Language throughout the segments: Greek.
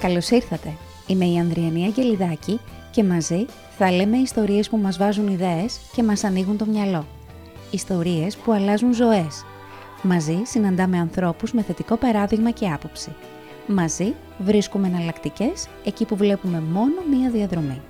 Καλώς ήρθατε. Είμαι η Ανδριανή Αγγελιδάκη και μαζί θα λέμε ιστορίες που μας βάζουν ιδέες και μας ανοίγουν το μυαλό. Ιστορίες που αλλάζουν ζωές. Μαζί συναντάμε ανθρώπους με θετικό παράδειγμα και άποψη. Μαζί βρίσκουμε εναλλακτικές εκεί που βλέπουμε μόνο μία διαδρομή.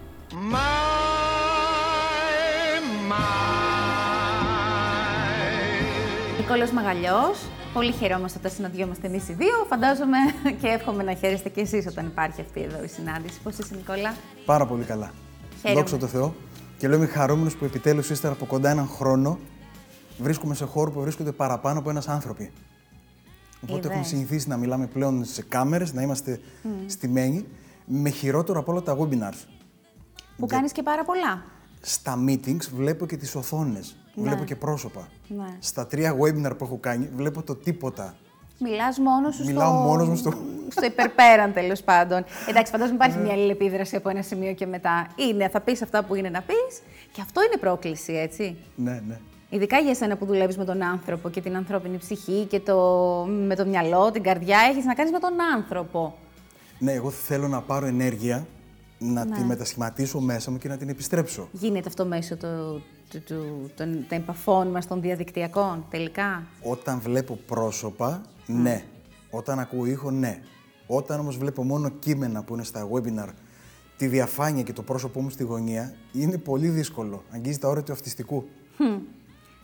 Νικόλας Μαγαλιός, πολύ χαιρόμαστε όταν συναντιόμαστε εμείς οι δύο. Φαντάζομαι και εύχομαι να χαίρεστε και εσείς όταν υπάρχει αυτή εδώ η συνάντηση. Πώς είσαι Νικόλα; Πάρα πολύ καλά. Χαίρομαι. Δόξα τω Θεώ. Και λέω είμαι χαρούμενος που επιτέλους ύστερα από κοντά έναν χρόνο βρίσκομαι σε χώρο που βρίσκονται παραπάνω από ένας άνθρωποι. Οπότε Είδες. έχουμε συνηθίσει να μιλάμε πλέον σε κάμερες, να είμαστε στημένοι, με χειρότερο από όλα τα webinars. Που κάνεις και πάρα πολλά. Στα meetings βλέπω και τις οθόνες, Ναι. βλέπω και πρόσωπα. Ναι. Στα τρία webinar που έχω κάνει βλέπω το τίποτα. Μιλάς μόνος σου Μιλάω στο... μόνος μου στο- στο υπερπέραν τέλος πάντων. Εντάξει, φαντάζομαι υπάρχει μια αλληλεπίδραση από ένα σημείο και μετά. Είναι, θα πεις αυτά που είναι να πεις και αυτό είναι πρόκληση, έτσι. Ναι, ναι. Ειδικά για σένα που δουλεύεις με τον άνθρωπο και την ανθρώπινη ψυχή και το, με το μυαλό, την καρδιά, έχεις να κάνεις με τον άνθρωπο. Ναι, εγώ θέλω να πάρω ενέργεια, να Ναι. τη μετασχηματίσω μέσα μου και να την επιστρέψω. Γίνεται αυτό μέσω του, του, του, των, των επαφών μας των διαδικτυακών, τελικά; Όταν βλέπω πρόσωπα, ναι. Όταν ακούω ήχο, ναι. Όταν όμως βλέπω μόνο κείμενα που είναι στα webinar, τη διαφάνεια και το πρόσωπό μου στη γωνία, είναι πολύ δύσκολο. Αγγίζει τα όρια του αυτιστικού.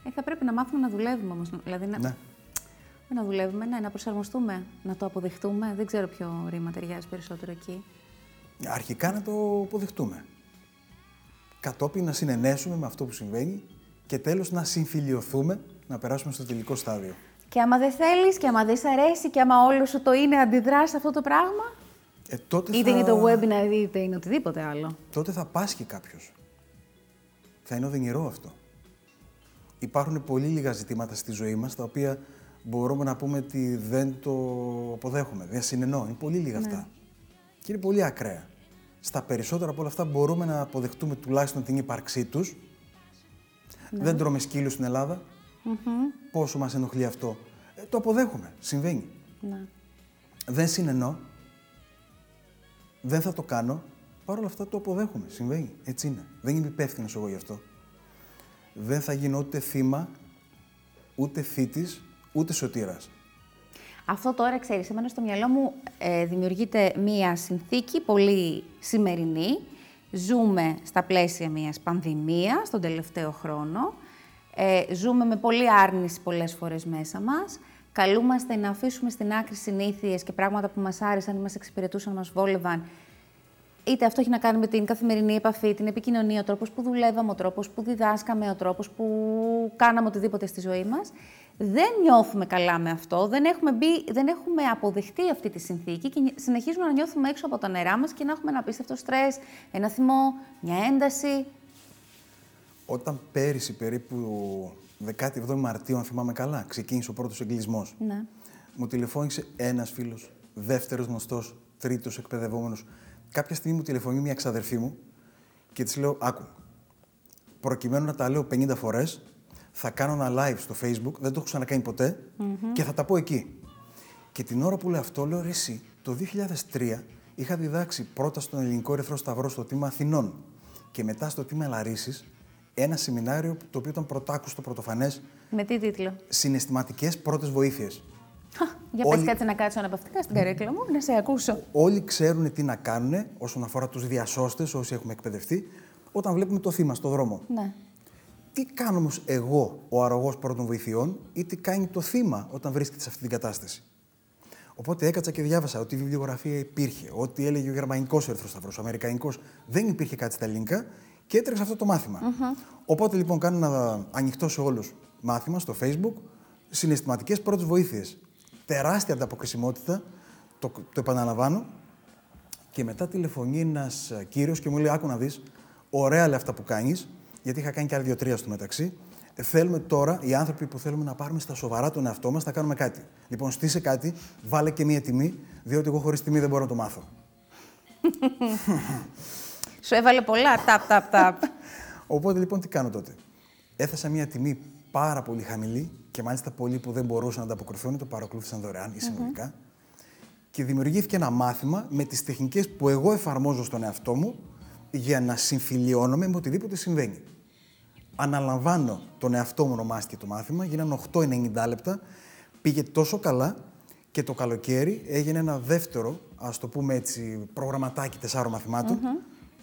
Ε, θα πρέπει να μάθουμε να δουλεύουμε όμως. Δηλαδή να, Ναι. να δουλεύουμε, ναι, να προσαρμοστούμε, να το αποδεχτούμε. Δεν ξέρω ποιο ρήμα ταιριάζει περισσότερο εκεί. Αρχικά να το αποδεχτούμε. Κατόπιν να συνενέσουμε με αυτό που συμβαίνει και τέλος να συμφιλιωθούμε, να περάσουμε στο τελικό στάδιο. Και άμα δεν θέλεις και άμα δεν σ' αρέσει και άμα όλο σου το είναι αντιδράς σε αυτό το πράγμα, Ε, τότε είτε θα... είναι το webinar είτε είναι οτιδήποτε άλλο. τότε θα πάσχει κάποιος. Θα είναι οδυνηρό αυτό. Υπάρχουν πολύ λίγα ζητήματα στη ζωή μας, τα οποία μπορούμε να πούμε ότι δεν το αποδέχομαι, δεν συνενώ. Είναι πολύ λίγα αυτά. Και είναι πολύ ακραία. Στα περισσότερα από όλα αυτά μπορούμε να αποδεχτούμε τουλάχιστον την ύπαρξή τους. Δεν τρώμε σκύλους στην ελλαδα Πόσο μας ενοχλεί αυτό. Ε, το αποδέχομαι. Συμβαίνει. Ναι. Δεν συνενώ. Δεν θα το κάνω. Παρ' όλα αυτά το αποδέχομαι. Συμβαίνει. Έτσι είναι. Δεν είμαι υπεύθυνος εγώ γι' αυτό. Δεν θα γίνω ούτε θύμα, ούτε θήτης, ούτε σωτήρας. Αυτό τώρα, ξέρεις, εμένα στο μυαλό μου ε, δημιουργείται μία συνθήκη πολύ σημερινή. Ζούμε στα πλαίσια μιας πανδημίας τον τελευταίο χρόνο. Ε, ζούμε με πολύ άρνηση πολλές φορές μέσα μας. Καλούμαστε να αφήσουμε στην άκρη συνήθειες και πράγματα που μας άρεσαν ή μας εξυπηρετούσαν, μας βόλευαν. Είτε αυτό έχει να κάνει με την καθημερινή επαφή, την επικοινωνία, ο τρόπος που δουλεύαμε, ο τρόπος που διδάσκαμε, ο τρόπος που κάναμε οτιδήποτε στη ζωή μας. Δεν νιώθουμε καλά με αυτό, δεν έχουμε, μπει, δεν έχουμε αποδεχτεί αυτή τη συνθήκη και νι- συνεχίζουμε να νιώθουμε έξω από τα νερά μας και να έχουμε ένα απίστευτο στρες, ένα θυμό, μια ένταση. Όταν πέρυσι περίπου 17 Μαρτίου, αν θυμάμαι καλά, ξεκίνησε ο πρώτος εγκλισμός. Ναι. Μου τηλεφώνησε ένας φίλος, δεύτερος γνωστός, τρίτος εκπαιδευόμενος. Κάποια στιγμή μου τηλεφωνεί μια ξαδερφή μου και της λέω, άκου, προκειμένου να τα λέω 50 φορές, θα κάνω ένα live στο facebook, δεν το έχω ξανακάνει ποτέ, και θα τα πω εκεί. Και την ώρα που λέω αυτό, λέω, ρε εσύ, το 2003 είχα διδάξει πρώτα στον Ελληνικό Ερυθρό Σταυρό στο τμήμα Αθηνών και μετά στο τμήμα Λαρίσης ένα σεμινάριο το οποίο ήταν πρωτάκουστο, πρωτοφανές, Με τι τίτλο; συναισθηματικές πρώτες βοήθειες. Χα, Για πες Όλοι- κάτσε να κάτσω αναπαυτικά στην καρέκλα μου, να σε ακούσω. Όλοι ξέρουν τι να κάνουν όσον αφορά τους διασώστες, όσοι έχουμε εκπαιδευτεί, όταν βλέπουμε το θύμα στο δρόμο. Ναι. Τι κάνω όμως εγώ, ο αρρωγός πρώτων βοηθειών, ή τι κάνει το θύμα όταν βρίσκεται σε αυτή την κατάσταση; Οπότε έκατσα και διάβασα ότι η βιβλιογραφία υπήρχε, ότι έλεγε ο γερμανικός Ερυθρός Σταυρός, ο αμερικανικός. Δεν υπήρχε κάτι στα ελληνικά και έτρεξε αυτό το μαθημα Οπότε λοιπόν κάνω ένα ανοιχτό σε όλους μάθημα στο Facebook, συναισθηματικές πρώτες βοήθειες. Τεράστια ανταποκρισιμότητα, το, το επαναλαμβάνω. Και μετά τηλεφωνεί ένας κύριος και μου λέει: Άκου να δεις, ωραία λέει αυτά που κάνεις, γιατί είχα κάνει και άλλα δύο-τρία στο μεταξύ. Ε, Θέλουμε τώρα, οι άνθρωποι που θέλουμε να πάρουμε στα σοβαρά τον εαυτό μας, να κάνουμε κάτι. Λοιπόν, στήσε κάτι, βάλε και μία τιμή, διότι εγώ χωρίς τιμή δεν μπορώ να το μάθω. Σου έβαλε πολλά, ταπ, ταπ, ταπ. Οπότε λοιπόν τι κάνω τότε; Έθεσα μία τιμή πάρα πολύ χαμηλή και μάλιστα πολλοί που δεν μπορούσαν να ανταποκριθούν το παρακολούθησαν δωρεάν ή συνολικά. Και δημιουργήθηκε ένα μάθημα με τις τεχνικές που εγώ εφαρμόζω στον εαυτό μου για να συμφιλιώνομαι με οτιδήποτε συμβαίνει. Αναλαμβάνω τον εαυτό μου ονομάστηκε το μάθημα, γίνανε 8-90 λεπτά, πήγε τόσο καλά και το καλοκαίρι έγινε ένα δεύτερο, ας το πούμε έτσι, προγραμματάκι τεσσάρων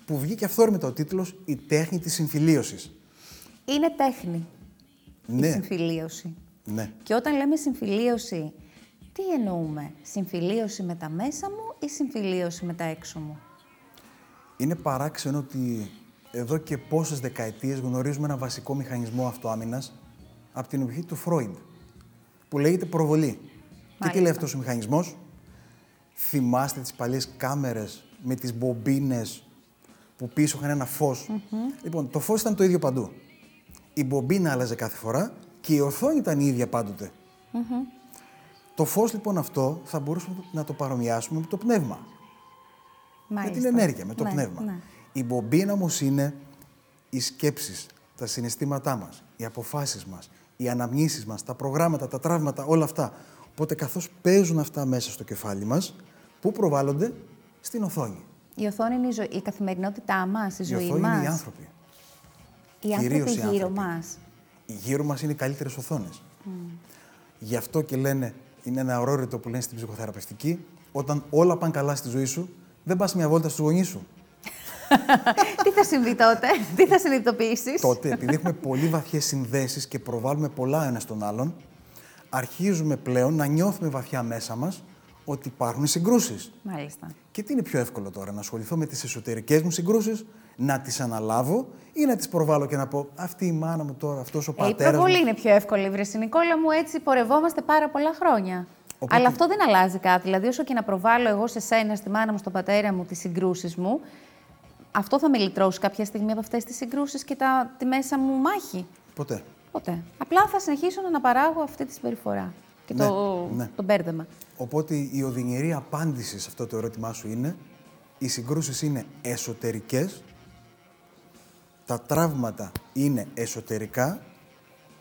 που βγήκε αυθόρμητα ο τίτλος «Η τέχνη της συμφιλίωσης». Είναι τέχνη Ναι. η συμφιλίωση. Ναι. Και όταν λέμε συμφιλίωση, τι εννοούμε, συμφιλίωση με τα μέσα μου ή συμφιλίωση με τα έξω μου; Είναι παράξενο ότι εδώ και πόσες δεκαετίες γνωρίζουμε ένα βασικό μηχανισμό αυτοάμυνας από την εποχή του Φρόιντ, που λέγεται προβολή. Και τι Μάλιστα. λέει αυτός ο μηχανισμός; Θυμάστε τις παλιές κάμερες με τις μπομπίνες που πίσω είχαν ένα φως; Λοιπόν, το φως ήταν το ίδιο παντού. Η μπομπίνα άλλαζε κάθε φορά και η οθόνη ήταν η ίδια πάντοτε. Το φως λοιπόν αυτό θα μπορούσαμε να το παρομοιάσουμε με το πνεύμα. Με την ενέργεια, με το Ναι, πνεύμα. ναι. Η μπομπίνα όμως είναι οι σκέψεις, τα συναισθήματά μας, οι αποφάσεις μας, οι αναμνήσεις μας, τα προγράμματα, τα τραύματα, όλα αυτά. Οπότε καθώς παίζουν αυτά μέσα στο κεφάλι μας, πού προβάλλονται; Στην οθόνη. Η οθόνη είναι η, ζω... η καθημερινότητά μας, η, η ζωή οθόνη μας. είναι οι άνθρωποι. Οι Κυρίως άνθρωποι οι γύρω άνθρωποι. μας. Οι γύρω μας είναι οι καλύτερες οθόνες. Γι' αυτό και λένε, είναι ένα ορόριτο που λένε στην ψυχοθεραπευτική, όταν όλα πάνε καλά στη ζωή σου, δεν πας μια βόλτα στους γονείς σου. Τι θα συμβεί τότε, τι θα συνειδητοποιήσεις; τότε, επειδή έχουμε πολύ βαθιές συνδέσεις και προβάλλουμε πολλά ένας στον άλλον, αρχίζουμε πλέον να νιώθουμε βαθιά μέσα μας ότι υπάρχουν συγκρούσεις. Μάλιστα. Και τι είναι πιο εύκολο τώρα, να ασχοληθώ με τις εσωτερικές μου συγκρούσεις, να τις αναλάβω ή να τις προβάλλω και να πω αυτή η μάνα μου τώρα, αυτός ο Ε, η πατέρας προβολή μου. είναι πιο εύκολη, βρεσί Νικόλα μου, έτσι πορευόμαστε πάρα πολλά χρόνια. Οπότε- Αλλά αυτό δεν αλλάζει κάτι. Δηλαδή, όσο και να προβάλλω εγώ σε σένα, στη μάνα μου, στον πατέρα μου, τις συγκρούσεις μου, αυτό θα με λυτρώσει κάποια στιγμή από αυτές τις συγκρούσεις και τα, τη μέσα μου μάχη; Ποτέ. Ποτέ. Απλά θα συνεχίσω να αναπαράγω αυτή τη συμπεριφορά και Ναι, το, ναι. το μπέρδεμα. Οπότε η οδυνηρή απάντηση σε αυτό το ερώτημά σου είναι οι συγκρούσεις είναι εσωτερικές, τα τραύματα είναι εσωτερικά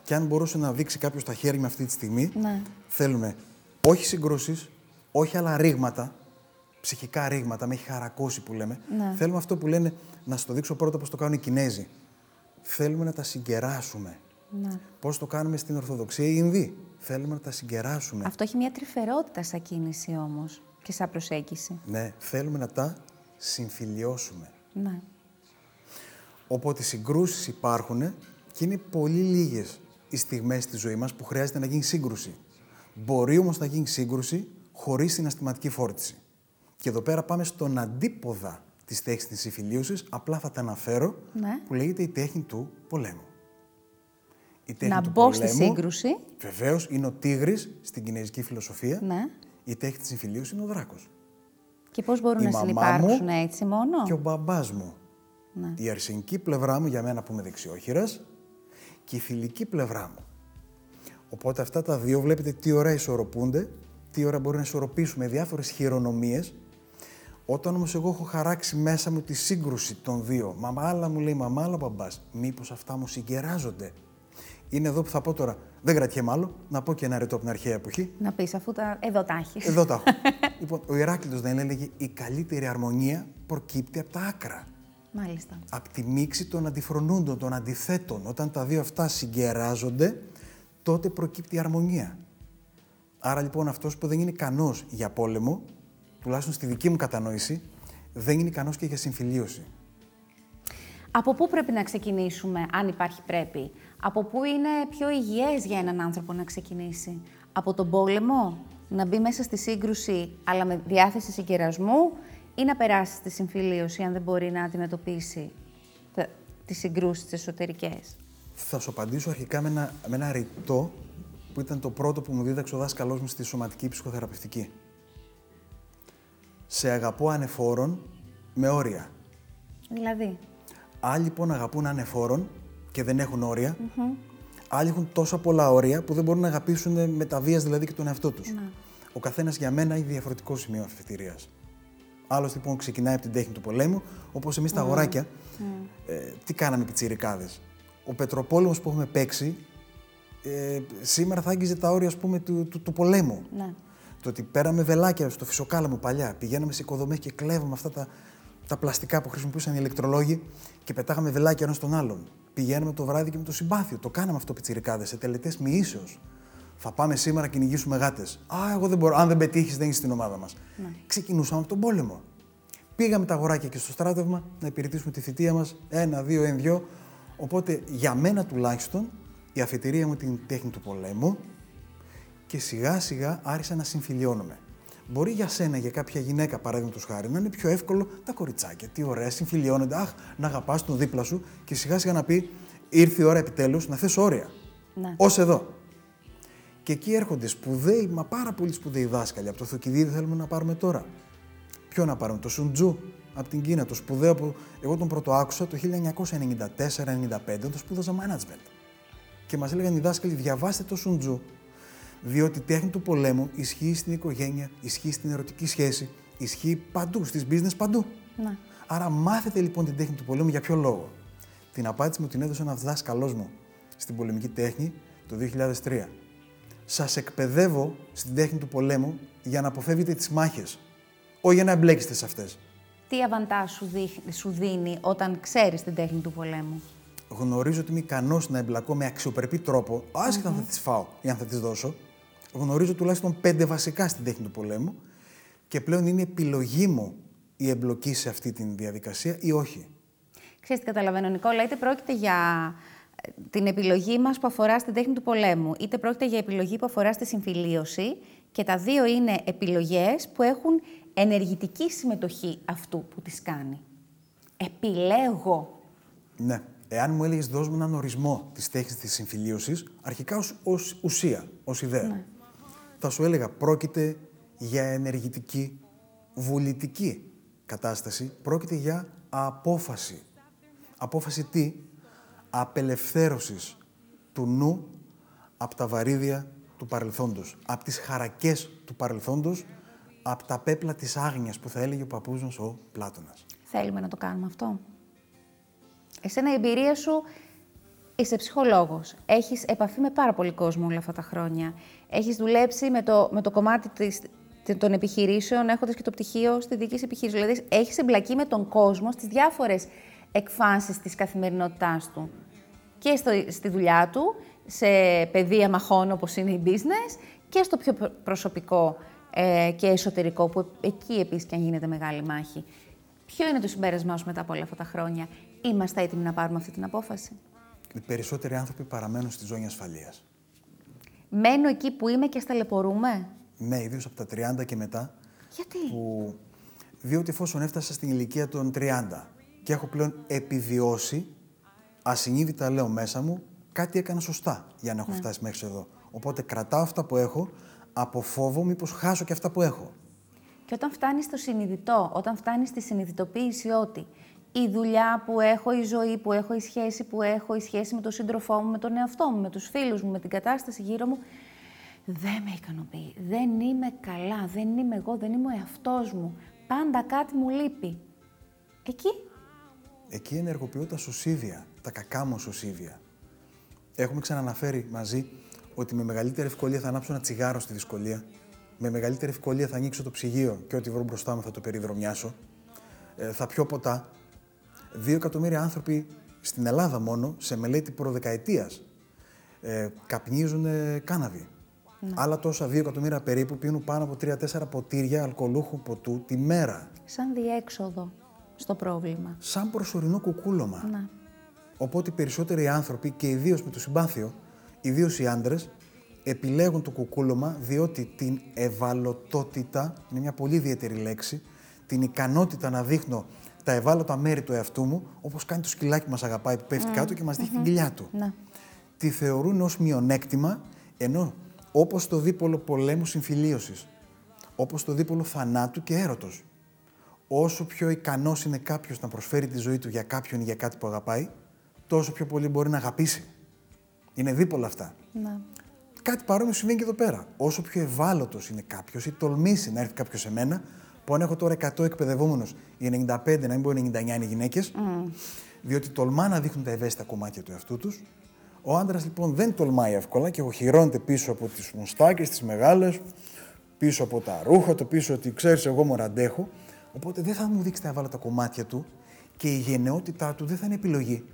και αν μπορούσε να δείξει κάποιος τα χέρια με αυτή τη στιγμή, Ναι. θέλουμε όχι συγκρούσεις, όχι άλλα ρήγματα, ψυχικά ρήγματα, με έχει χαρακώσει που λέμε. Ναι. Θέλουμε αυτό που λένε, να σου το δείξω πρώτα πώς το κάνουν οι Κινέζοι. Θέλουμε να τα συγκεράσουμε. Ναι. Πώς το κάνουμε στην Ορθοδοξία οι Ινδοί. Θέλουμε να τα συγκεράσουμε. Αυτό έχει μια τρυφερότητα σαν κίνηση όμως και σαν προσέγγιση. Ναι, θέλουμε να τα συμφιλιώσουμε. Ναι. Οπότε οι συγκρούσεις υπάρχουν και είναι πολύ λίγες οι στιγμές στη ζωή μας που χρειάζεται να γίνει σύγκρουση. Μπορεί όμως να γίνει σύγκρουση χωρίς συναισθηματική φόρτιση. Και εδώ πέρα πάμε στον αντίποδα της τέχνης της συμφιλίωσης, απλά θα τα αναφέρω, Ναι. που λέγεται η τέχνη του πολέμου. Η τέχνη Να του μπω στη πολέμου, σύγκρουση. Βεβαίως, είναι ο τίγρης στην κινέζικη φιλοσοφία. Ναι. Η τέχνη της συμφιλίωσης είναι ο δράκος. Και πώς μπορούν Η να μαμά συνεπάρξουν μου έτσι μόνο; και ο μπαμπάς μου. Ναι. Η αρσενική πλευρά μου για μένα που είμαι δεξιόχειρας και η φιλική πλευρά μου. Οπότε αυτά τα δύο βλέπετε τι ώρα ισορροπούνται, τι ώρα μπορεί να ισορροπήσουμε διάφορες χειρονομίες. Όταν όμως εγώ έχω χαράξει μέσα μου τη σύγκρουση των δύο, μαμά άλλα μου λέει μαμά άλλα μπαμπάς, μήπως αυτά μου συγκεράζονται. Είναι εδώ που θα πω τώρα, δεν κρατιέμαι άλλο, να πω και ένα ρετό από την αρχαία εποχή. Να πεις αφού τα. Εδώ τα έχεις. Εδώ τα έχω. λοιπόν, ο Ηράκλειτος δεν έλεγε η καλύτερη αρμονία προκύπτει από τα άκρα Μάλιστα. από τη μίξη των αντιφρονούντων, των αντιθέτων. Όταν τα δύο αυτά συγκεράζονται, τότε προκύπτει η αρμονία. Άρα λοιπόν αυτός που δεν είναι ικανός για πόλεμο, τουλάχιστον στη δική μου κατανόηση, δεν είναι ικανός και για συμφιλίωση. Από πού πρέπει να ξεκινήσουμε, αν υπάρχει πρέπει; Από πού είναι πιο υγιές για έναν άνθρωπο να ξεκινήσει; Από τον πόλεμο, να μπει μέσα στη σύγκρουση, αλλά με διάθεση συγκερασμού, ή να περάσει στη συμφιλίωση, αν δεν μπορεί να αντιμετωπίσει τα- τις συγκρούσεις τις εσωτερικές; Θα σου απαντήσω αρχικά με ένα, με ένα ρητό που ήταν το πρώτο που μου δίδαξε ο δάσκαλός μου στη σωματική ψυχοθεραπευτική. Σε αγαπώ ανεφόρον με όρια. Δηλαδή, Άλλοι λοιπόν αγαπούν ανεφόρον και δεν έχουν όρια. Άλλοι έχουν τόσα πολλά όρια που δεν μπορούν να αγαπήσουν με τα βίας δηλαδή και τον εαυτό τους. Ο καθένας για μένα έχει διαφορετικό σημείο αφετηρίας. Άλλος λοιπόν ξεκινάει από την τέχνη του πολέμου, όπως εμείς τα αγοράκια. Ε, τι κάναμε πιτσιρικάδες. Ο Πετροπόλεμος που έχουμε παίξει, ε, σήμερα θα άγγιζε τα όρια ας πούμε, του, του, του πολέμου. ναι. Το ότι πέραμε βελάκια στο φυσοκάλαμο παλιά, πηγαίναμε σε οικοδομές και κλέβαμε αυτά τα, τα πλαστικά που χρησιμοποιούσαν οι ηλεκτρολόγοι και πετάγαμε βελάκια ένα στον άλλον. Πηγαίναμε το βράδυ και με το συμπάθειο. Το κάναμε αυτό πιτσιρικάδες σε τελετές μοιήσεως. Θα πάμε σήμερα να κυνηγήσουμε γάτες. Α, εγώ δεν μπορώ. Αν δεν πετύχεις, δεν είσαι στην ομάδα μας. Ναι. Ξεκινούσαμε από τον πόλεμο. Πήγαμε τα αγοράκια και στο στράτευμα να υπηρετήσουμε τη θητεία μας. Ένα, δύο, ένα, δυο. Οπότε για μένα τουλάχιστον η αφετηρία μου την τέχνη του πολέμου και σιγά σιγά άρχισα να συμφιλιώνομαι. Μπορεί για σένα, για κάποια γυναίκα παραδείγματος χάρη, να είναι πιο εύκολο τα κοριτσάκια. Τι ωραία, συμφιλιώνονται. Αχ, να αγαπάς τον δίπλα σου και σιγά σιγά να πει: Ήρθε η ώρα επιτέλους να θες όρια. Ναι. Ω εδώ. Και εκεί έρχονται σπουδαίοι, μα πάρα πολύ σπουδαίοι δάσκαλοι. Από το Θοκιδίδη θέλουμε να πάρουμε τώρα. Ποιο να πάρουμε, το Σουντζού από την Κίνα, το σπουδαίο που εγώ τον πρώτο άκουσα το 1994-95, το σπούδαζα management. Και μας έλεγαν οι δάσκαλοι, διαβάστε το Σουντζού, διότι η τέχνη του πολέμου ισχύει στην οικογένεια, ισχύει στην ερωτική σχέση, ισχύει παντού, στις business παντού. Να. Άρα μάθετε λοιπόν την τέχνη του πολέμου για ποιο λόγο. Την απάντηση μου την έδωσε ένας δάσκαλός μου στην πολεμική τέχνη το 2003. Σας εκπαιδεύω στην τέχνη του πολέμου για να αποφεύγετε τις μάχες, όχι για να εμπλέκεστε σε αυτές. Τι αβαντά σου, σου δίνει όταν ξέρεις την τέχνη του πολέμου; Γνωρίζω ότι είμαι ικανός να εμπλακώ με αξιοπρεπή τρόπο, άσχετα αν θα τις φάω ή αν θα τις δώσω, γνωρίζω τουλάχιστον πέντε βασικά στην τέχνη του πολέμου και πλέον είναι επιλογή μου η εμπλοκή σε αυτή τη διαδικασία ή όχι. Ξέρετε, καταλαβαίνω, Νικόλα, είτε πρόκειται για ε, την επιλογή μας που αφορά στην τέχνη του πολέμου, είτε πρόκειται για επιλογή που αφορά στη συμφιλίωση και τα δύο είναι επιλογές που έχουν ενεργητική συμμετοχή αυτού που τις κάνει. Επιλέγω. Ναι. Εάν μου έλεγες δώσ' μου έναν ορισμό της τέχνης της συμφιλίωσης, αρχικά ως ουσία, ως ιδέα. Ναι θα σου έλεγα πρόκειται για ενεργητική, βουλητική κατάσταση, πρόκειται για απόφαση. Απόφαση τι; Απελευθέρωσης του νου από τα βαρύδια του παρελθόντος, από τις χαρακές του παρελθόντος, από τα πέπλα της άγνοιας που θα έλεγε ο παππούς μας ο Πλάτωνας. Θέλουμε να το κάνουμε αυτό. Εσένα η εμπειρία σου Είσαι ψυχολόγος. Έχεις επαφή με πάρα πολύ κόσμο όλα αυτά τα χρόνια. Έχεις δουλέψει με το, με το κομμάτι της, των επιχειρήσεων, έχοντας και το πτυχίο στη δική σου επιχείρησης. Δηλαδή, έχεις εμπλακεί με τον κόσμο στις διάφορες εκφάνσεις της καθημερινότητάς του. Και στο, στη δουλειά του, σε παιδεία μαχών όπως είναι η business, και στο πιο προσωπικό ε, και εσωτερικό, που εκεί επίσης και αν γίνεται μεγάλη μάχη. Ποιο είναι το συμπέρασμά σου μετά από όλα αυτά τα χρόνια; Είμαστε έτοιμοι να πάρουμε αυτή την απόφαση οι περισσότεροι άνθρωποι παραμένουν στη ζώνη ασφαλείας. Μένω εκεί που είμαι και σταλαιπωρούμε; Ναι, ιδίως από τα 30 και μετά. Γιατί; Που... Διότι εφόσον έφτασα στην ηλικία των 30 και έχω πλέον επιβιώσει, ασυνείδητα λέω μέσα μου, κάτι έκανα σωστά για να έχω ναι. φτάσει μέχρι εδώ. Οπότε κρατάω αυτά που έχω, από φόβο μήπως χάσω και αυτά που έχω. Και όταν φτάνεις στο συνειδητό, όταν φτάνεις στη συνειδητοποίηση ότι η δουλειά που έχω, η ζωή που έχω, η σχέση που έχω, η σχέση με τον σύντροφό μου, με τον εαυτό μου, με τους φίλους μου, με την κατάσταση γύρω μου, δεν με ικανοποιεί. Δεν είμαι καλά, δεν είμαι εγώ, δεν είμαι ο εαυτός μου. Πάντα κάτι μου λείπει. Εκεί. Εκεί ενεργοποιώ τα σωσίδια, τα κακά μου σωσίδια. Έχουμε ξαναναφέρει μαζί ότι με μεγαλύτερη ευκολία θα ανάψω ένα τσιγάρο στη δυσκολία. Με μεγαλύτερη ευκολία θα ανοίξω το ψυγείο και ό,τι βρω μπροστά μου θα το περιδρομιάσω. Ε, θα πιω ποτά, Δύο εκατομμύρια άνθρωποι στην Ελλάδα μόνο, σε μελέτη προδεκαετίας, ε, καπνίζουν ε, κάναβη. Ναι. Άλλα τόσα δύο εκατομμύρια περίπου πίνουν πάνω από τρία-τέσσερα ποτήρια αλκοολούχου ποτού τη μέρα. Σαν διέξοδο στο πρόβλημα. Σαν προσωρινό κουκούλωμα. Ναι. Οπότε οι περισσότεροι άνθρωποι και ιδίως με το συμπάθειο, ιδίως οι άντρες, επιλέγουν το κουκούλωμα διότι την ευαλωτότητα, είναι μια πολύ ιδιαίτερη λέξη, την ικανότητα να δείχνω τα ευάλωτα μέρη του εαυτού μου, όπως κάνει το σκυλάκι που μας αγαπάει, που πέφτει κάτω και μας δείχνει την κοιλιά του. Ναι. Τη θεωρούν ως μειονέκτημα, ενώ όπως το δίπολο πολέμου συμφιλίωσης, όπως το δίπολο θανάτου και έρωτος. Όσο πιο ικανός είναι κάποιος να προσφέρει τη ζωή του για κάποιον ή για κάτι που αγαπάει, τόσο πιο πολύ μπορεί να αγαπήσει. Είναι δίπολα αυτά. Ναι. Κάτι παρόμοιο συμβαίνει και εδώ πέρα. Όσο πιο ευάλωτος είναι κάποιος ή τολμήσει να έρθει κάποιος σε μένα, που αν έχω τώρα 100 εκπαιδευόμενους, οι 95 να μην πω 99 είναι γυναίκες, mm. διότι τολμά να δείχνουν τα ευαίσθητα κομμάτια του εαυτού τους. Ο άντρας λοιπόν δεν τολμάει εύκολα και οχυρώνεται πίσω από τις μουστάκες, τις μεγάλες. πίσω από τα ρούχα, το πίσω ότι ξέρεις, εγώ μου αντέχω. Οπότε δεν θα μου δείξει τα ευάλωτα κομμάτια του και η γενναιότητά του δεν θα είναι επιλογή.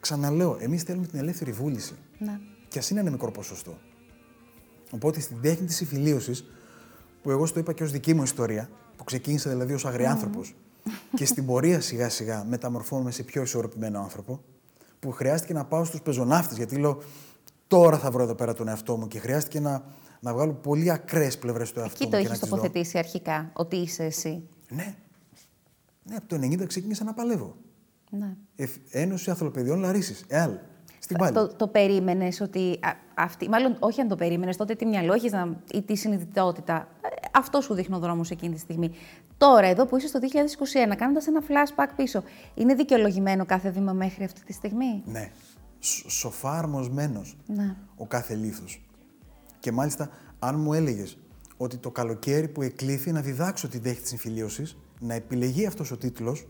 Ξαναλέω, εμείς θέλουμε την ελεύθερη βούληση. Ναι. Και ας είναι ένα μικρό ποσοστό. Οπότε στην τέχνη της συμφιλίωσης, που εγώ στο είπα και ως δική μου ιστορία, που ξεκίνησα δηλαδή ως αγριάνθρωπο, και στην πορεία σιγά σιγά μεταμορφώνουμε σε πιο ισορροπημένο άνθρωπο, που χρειάστηκε να πάω στους πεζοναύτες, γιατί λέω τώρα θα βρω εδώ πέρα τον εαυτό μου και χρειάστηκε να, να βγάλω πολύ ακραίες πλευρές του εαυτού Εκεί μου. το έχεις τοποθετήσει αρχικά, ότι είσαι εσύ. Ναι. Ναι, από το 90 ξεκίνησα να παλεύω. Ναι. Ένωση Αθλοπαιδιών Λαρίσης, ΕΑΛ. Στην πάλη. Το, το περίμενες ότι αυτή. Μάλλον όχι αν το περίμενες, τότε τι μυαλό έχεις ή τι συνειδητότητα. Ε, αυτό σου δείχνει ο δρόμος εκείνη τη στιγμή. Τώρα, εδώ που είσαι στο 2021, κάνοντας ένα flashback πίσω, είναι δικαιολογημένο κάθε βήμα μέχρι αυτή τη στιγμή; Ναι. Σοφά αρμοσμένος ναι. ο κάθε λίθος. Και μάλιστα, αν μου έλεγες ότι το καλοκαίρι που εκλήθη να διδάξω την τέχνη της συμφιλίωσης, να επιλεγεί αυτός ο τίτλος,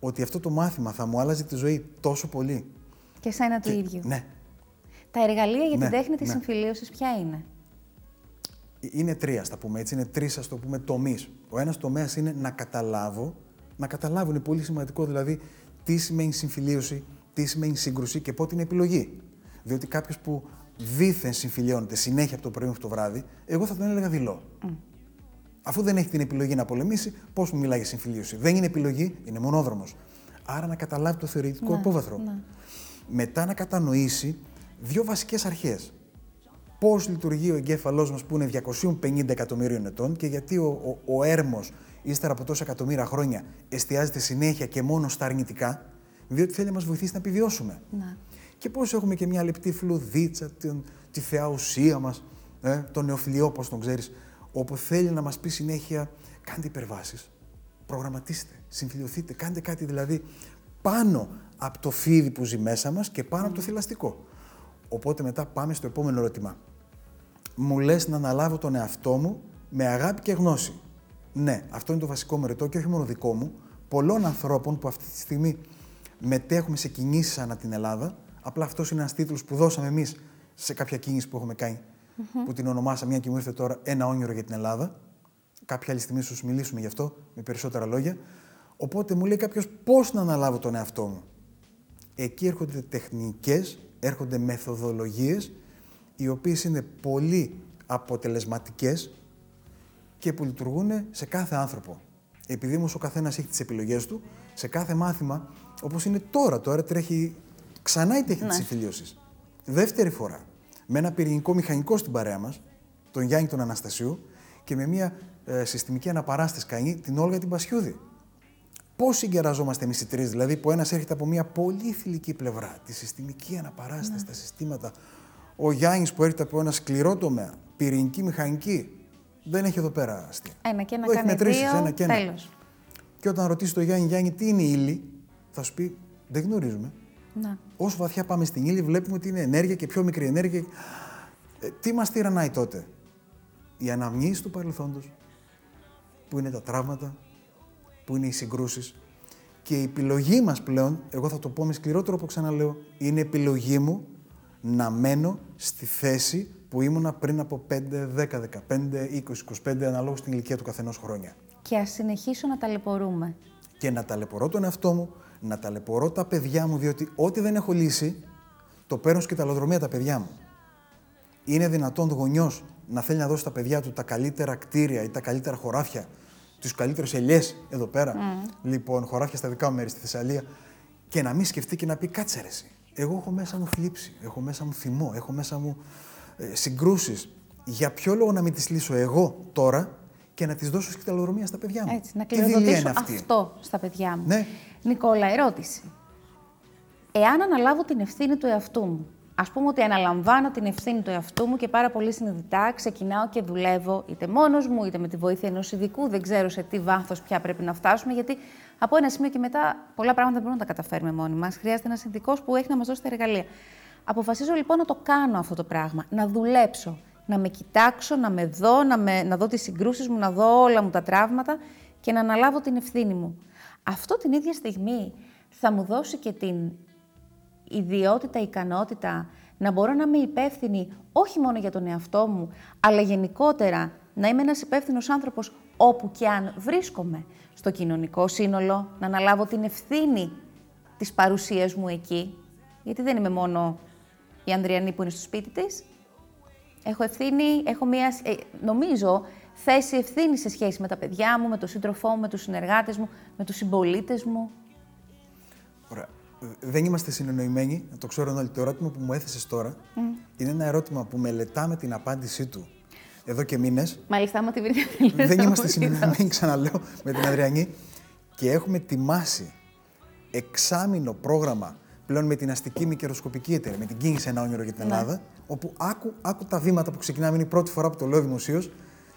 ότι αυτό το μάθημα θα μου άλλαζε τη ζωή τόσο πολύ. Και σένα το ίδιο. Ναι. Τα εργαλεία για την ναι, τέχνη της ναι. συμφιλίωσης ποια είναι; Ε, είναι τρία, ας τα πούμε έτσι. Είναι τρεις, ας το πούμε, τομείς. Ο ένας τομέας είναι να καταλάβω. Να καταλάβω είναι πολύ σημαντικό δηλαδή τι σημαίνει συμφιλίωση, τι σημαίνει σύγκρουση και πότε είναι επιλογή. Διότι κάποιος που δίθεν συμφιλιώνεται συνέχεια από το πρωί μέχρι το βράδυ, εγώ θα τον έλεγα δειλό. Αφού δεν έχει την επιλογή να πολεμήσει, πώς μου μιλάει για συμφιλίωση. Δεν είναι επιλογή, είναι μονόδρομος. Άρα να καταλάβει το θεωρητικό ναι, απόβαθρο. Ναι. Μετά να κατανοήσει δύο βασικές αρχές. Πώς λειτουργεί ο εγκέφαλός μας που είναι 250 εκατομμύριων ετών και γιατί ο, ο, ο έρμος ύστερα από τόσα εκατομμύρια χρόνια εστιάζεται συνέχεια και μόνο στα αρνητικά, διότι θέλει να μας βοηθήσει να επιβιώσουμε. Ναι. Και πώς έχουμε και μια λεπτή φλουδίτσα, την, τη θεά ουσία μας, ε, τον νεοφιλιό, όπω τον ξέρεις, όπου θέλει να μας πει συνέχεια κάντε υπερβάσεις, προγραμματίστε, συμφιλειωθείτε, κάντε κάτι δηλαδή πάνω από το φίδι που ζει μέσα μας και πάνω από το θηλαστικό. Οπότε μετά πάμε στο επόμενο ερώτημα. Μου λες να αναλάβω τον εαυτό μου με αγάπη και γνώση. Ναι, αυτό είναι το βασικό μου ρετό και όχι μόνο δικό μου, πολλών ανθρώπων που αυτή τη στιγμή μετέχουμε σε κινήσεις ανά την Ελλάδα. Απλά αυτός είναι ένας τίτλος που δώσαμε εμείς σε κάποια κίνηση που έχουμε κάνει που την ονομάσα, μια και μου ήρθε τώρα, ένα όνειρο για την Ελλάδα. Κάποια άλλη στιγμή σου μιλήσουμε γι' αυτό με περισσότερα λόγια. Οπότε μου λέει κάποιος πώς να αναλάβω τον εαυτό μου. Εκεί έρχονται τεχνικές, έρχονται μεθοδολογίες, οι οποίες είναι πολύ αποτελεσματικές και που λειτουργούν σε κάθε άνθρωπο. Επειδή όμως ο καθένας έχει τις επιλογές του, σε κάθε μάθημα, όπως είναι τώρα, τώρα τρέχει ξανά η τέχνη ναι. τη συμφιλίωσης. Δεύτερη φορά με ένα πυρηνικό μηχανικό στην παρέα μας, τον Γιάννη τον Αναστασίου, και με μια ε, συστημική αναπαράσταση κάνει την Όλγα την Πασιούδη. Πώς συγκεραζόμαστε εμείς οι τρεις, δηλαδή που ένας έρχεται από μια πολύ θηλυκή πλευρά, τη συστημική αναπαράσταση, ναι. τα συστήματα. Ο Γιάννης που έρχεται από ένα σκληρό τομέα, πυρηνική, μηχανική. Δεν έχει εδώ πέρα αστεία. Ένα και ένα κάνει δύο, ένα και ένα. Τέλος. Και όταν ρωτήσει τον Γιάννη, Γιάννη, τι είναι η ύλη, θα σου πει, δεν γνωρίζουμε. Να. Όσο βαθιά πάμε στην ύλη, βλέπουμε ότι είναι ενέργεια και πιο μικρή ενέργεια. Ε, τι μας τυρανάει τότε, η αναμνήση του παρελθόντος, που είναι τα τραύματα, που είναι οι συγκρούσεις. Και η επιλογή μας πλέον, εγώ θα το πω με σκληρό τρόπο, ξαναλέω, είναι επιλογή μου να μένω στη θέση που ήμουνα πριν από 5, 10, 15, 20, 25, αναλόγω στην ηλικία του καθενός χρόνια. Και ας συνεχίσω να ταλαιπωρούμε. Και να ταλαιπωρώ τον εαυτό μου, να ταλαιπωρώ τα παιδιά μου, διότι ό,τι δεν έχω λύσει, το παίρνω και τα τα παιδιά μου. Είναι δυνατόν γονιός να θέλει να δώσει στα παιδιά του τα καλύτερα κτίρια ή τα καλύτερα χωράφια, τους καλύτερους ελιές εδώ πέρα. Mm. Λοιπόν, χωράφια στα δικά μου μέρη στη Θεσσαλία, και να μην σκεφτεί και να πει κάτσε ρε, Εγώ έχω μέσα μου θλίψη, έχω μέσα μου θυμό, έχω μέσα μου ε, συγκρούσεις. Για ποιο λόγο να μην τις λύσω εγώ τώρα και να τις δώσω σκηταλοδρομία στα παιδιά μου; Έτσι, να κληροδοτήσω αυτό στα παιδιά μου. Ναι. Νικόλα, ερώτηση. Εάν αναλάβω την ευθύνη του εαυτού μου, ας πούμε ότι αναλαμβάνω την ευθύνη του εαυτού μου και πάρα πολύ συνειδητά ξεκινάω και δουλεύω είτε μόνος μου είτε με τη βοήθεια ενός ειδικού, δεν ξέρω σε τι βάθος πια πρέπει να φτάσουμε, γιατί από ένα σημείο και μετά πολλά πράγματα δεν μπορούμε να τα καταφέρουμε μόνοι μας. Χρειάζεται ένας ειδικός που έχει να μας δώσει τα εργαλεία. Αποφασίζω λοιπόν να το κάνω αυτό το πράγμα, να δουλέψω, να με κοιτάξω, να με δω, να, με, να δω τις συγκρούσεις μου, να δω όλα μου τα τραύματα και να αναλάβω την ευθύνη μου. Αυτό την ίδια στιγμή θα μου δώσει και την ιδιότητα, ικανότητα να μπορώ να είμαι υπεύθυνη όχι μόνο για τον εαυτό μου, αλλά γενικότερα να είμαι ένας υπεύθυνος άνθρωπος όπου και αν βρίσκομαι στο κοινωνικό σύνολο, να αναλάβω την ευθύνη της παρουσίας μου εκεί, γιατί δεν είμαι μόνο η Ανδριανή που είναι στο σπίτι της. Έχω ευθύνη, έχω μία, ε, νομίζω, θέση ευθύνης σε σχέση με τα παιδιά μου, με τον σύντροφό μου, με τους συνεργάτες μου, με τους συμπολίτες μου. Ωραία. Δεν είμαστε συνεννοημένοι, το ξέρω όλοι. Το ερώτημα που μου έθεσες τώρα είναι ένα ερώτημα που μελετάμε την απάντησή του εδώ και μήνες. Μάλιστα, άμα τη βρείτε. Δεν είμαστε συνεννοημένοι, ξαναλέω, με την Αδριανή και έχουμε ετοιμάσει εξάμεινο πρόγραμμα πλέον με την αστική μη καιροσκοπική εταιρεία, με την κίνηση Ένα Όνειρο για την ναι. Ελλάδα, όπου άκου, άκου τα βήματα που ξεκινάμε, είναι η πρώτη φορά που το λέω δημοσίως.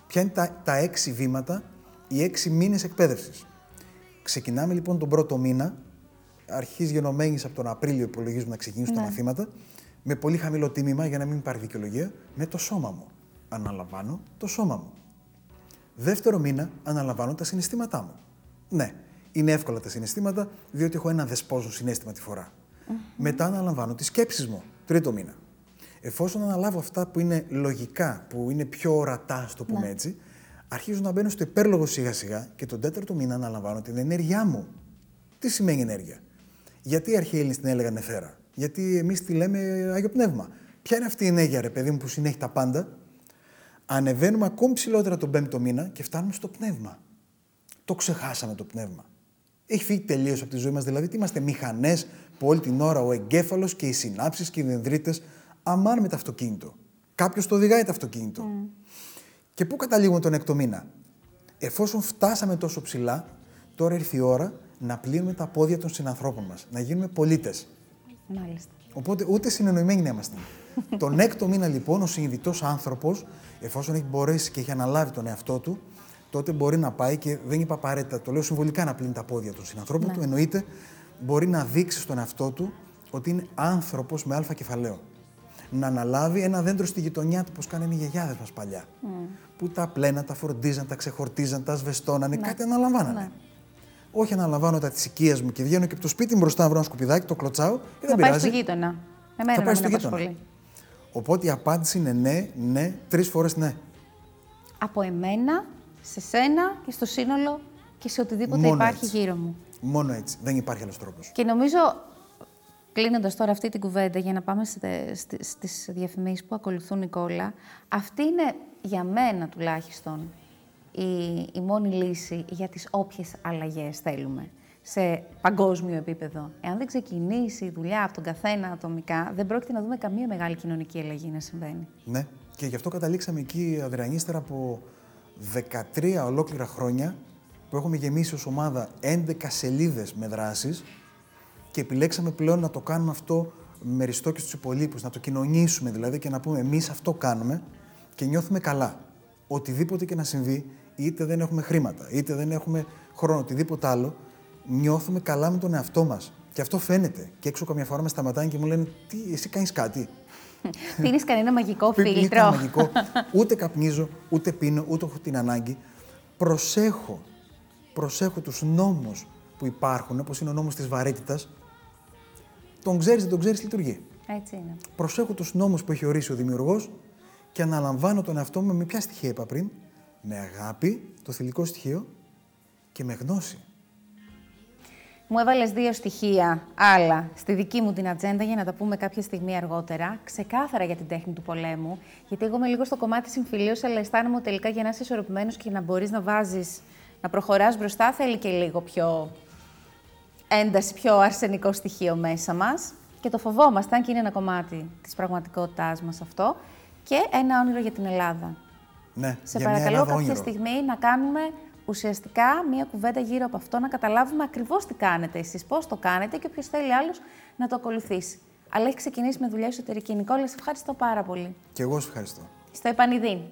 Ποια είναι τα, τα έξι βήματα, οι έξι μήνες εκπαίδευσης. Ξεκινάμε λοιπόν τον πρώτο μήνα, αρχής γενομένης από τον Απρίλιο, υπολογίζουμε να ξεκινήσουν ναι. τα μαθήματα, με πολύ χαμηλό τίμημα για να μην πάρει δικαιολογία, με το σώμα μου. Αναλαμβάνω το σώμα μου. Δεύτερο μήνα, αναλαμβάνω τα συναισθήματά μου. Ναι, είναι εύκολα τα συναισθήματα, διότι έχω ένα δεσπόζον συνέστημα τη φορά. Μετά αναλαμβάνω τις σκέψεις μου. Τρίτο μήνα. Εφόσον αναλάβω αυτά που είναι λογικά, που είναι πιο ορατά, ας το πούμε ναι. έτσι, αρχίζω να μπαίνω στο υπέρλογο σιγά σιγά και τον τέταρτο μήνα αναλαμβάνω την ενέργειά μου. Τι σημαίνει ενέργεια; Γιατί οι αρχαίοι Έλληνες την έλεγαν νεφέρα. Γιατί εμείς τη λέμε Άγιο Πνεύμα. Ποια είναι αυτή η ενέργεια, ρε παιδί μου, που συνέχει τα πάντα; Ανεβαίνουμε ακόμη ψηλότερα τον πέμπτο μήνα και φτάνουμε στο πνεύμα. Το ξεχάσαμε το πνεύμα. Έχει φύγει τελείως από τη ζωή μας. Δηλαδή, τι είμαστε μηχανές που όλη την ώρα ο εγκέφαλος και οι συνάψεις και οι δενδρίτες αμάν με το αυτοκίνητο. Κάποιος το οδηγάει το αυτοκίνητο. Mm. Και πού καταλήγουμε τον έκτο μήνα; Εφόσον φτάσαμε τόσο ψηλά, τώρα ήρθε η ώρα να πλύνουμε τα πόδια των συνανθρώπων μας, να γίνουμε πολίτες. Μάλιστα. Οπότε ούτε συνεννοημένοι να είμαστε. τον έκτο μήνα λοιπόν ο συνειδητός άνθρωπος, εφόσον έχει μπορέσει και έχει αναλάβει τον εαυτό του, τότε μπορεί να πάει και δεν είπα απαραίτητα, το λέω συμβολικά να πλύνει τα πόδια των συνανθρώπων ναι. του, εννοείται μπορεί να δείξει στον εαυτό του ότι είναι άνθρωπος με αλφα κεφαλαίο. Να αναλάβει ένα δέντρο στη γειτονιά του, όπω κάνανε οι γιαγιάδες μας παλιά. Mm. Που τα πλένα, τα φροντίζαν, τα ξεχορτίζαν, τα σβεστώνανε, ναι. κάτι αναλαμβάνανε. Ναι. Όχι αναλαμβάνω τα της οικίας μου και βγαίνω και από το σπίτι μου μπροστά να βρω ένα σκουπιδάκι, το κλωτσάω και δεν πάει στο γείτονα. Εμένα θα πάει στο γείτονα. Οπότε η απάντηση είναι ναι, ναι, τρεις φορές ναι. Από εμένα, σε σένα και στο σύνολο και σε οτιδήποτε Μόνο υπάρχει έτσι. γύρω μου. Μόνο έτσι. Δεν υπάρχει άλλος τρόπος. Και νομίζω, κλείνοντας τώρα αυτή την κουβέντα για να πάμε στις διαφημίσεις που ακολουθούν, Νικόλα, αυτή είναι για μένα τουλάχιστον η, η μόνη λύση για τις όποιες αλλαγές θέλουμε σε παγκόσμιο επίπεδο. Εάν δεν ξεκινήσει η δουλειά από τον καθένα ατομικά, δεν πρόκειται να δούμε καμία μεγάλη κοινωνική αλλαγή να συμβαίνει. Ναι, και γι' αυτό καταλήξαμε εκεί, Αδριανίστερα, από 13 ολόκληρα χρόνια που έχουμε γεμίσει ως ομάδα 11 σελίδες με δράσεις και επιλέξαμε πλέον να το κάνουμε αυτό με ριστό και στους υπολείπους, να το κοινωνήσουμε δηλαδή και να πούμε εμείς αυτό κάνουμε και νιώθουμε καλά. Οτιδήποτε και να συμβεί, είτε δεν έχουμε χρήματα, είτε δεν έχουμε χρόνο, οτιδήποτε άλλο, νιώθουμε καλά με τον εαυτό μας. Και αυτό φαίνεται. Και έξω καμιά φορά με σταματάνε και μου λένε Τι, εσύ κάνεις κάτι. Πίνεις κανένα μαγικό φίλτρο. μαγικό. Ούτε καπνίζω, ούτε πίνω, ούτε έχω την ανάγκη. Προσέχω προσέχω τους νόμους που υπάρχουν, όπως είναι ο νόμος της βαρύτητας, τον ξέρεις, δεν τον ξέρεις, λειτουργεί. Έτσι είναι. Προσέχω τους νόμους που έχει ορίσει ο δημιουργός και αναλαμβάνω τον εαυτό μου με ποια στοιχεία είπα πριν, με αγάπη, το θηλυκό στοιχείο και με γνώση. Μου έβαλες δύο στοιχεία άλλα στη δική μου την ατζέντα για να τα πούμε κάποια στιγμή αργότερα. Ξεκάθαρα για την τέχνη του πολέμου. Γιατί εγώ είμαι λίγο στο κομμάτι συμφιλίωσης, αλλά αισθάνομαι τελικά για να είσαι ισορροπημένος και να μπορείς να βάζεις να προχωράς μπροστά θέλει και λίγο πιο ένταση, πιο αρσενικό στοιχείο μέσα μας. Και το φοβόμαστε, αν και είναι ένα κομμάτι της πραγματικότητάς μας αυτό. Και ένα όνειρο για την Ελλάδα. Ναι, Σε για παρακαλώ κάποια όνειρο. στιγμή να κάνουμε ουσιαστικά μία κουβέντα γύρω από αυτό, να καταλάβουμε ακριβώς τι κάνετε εσείς, πώς το κάνετε και όποιο θέλει άλλος να το ακολουθήσει. Αλλά έχει ξεκινήσει με δουλειά εσωτερική. Νικόλα, σε ευχαριστώ πάρα πολύ. Και εγώ σε ευχαριστώ. Στο επανειδή.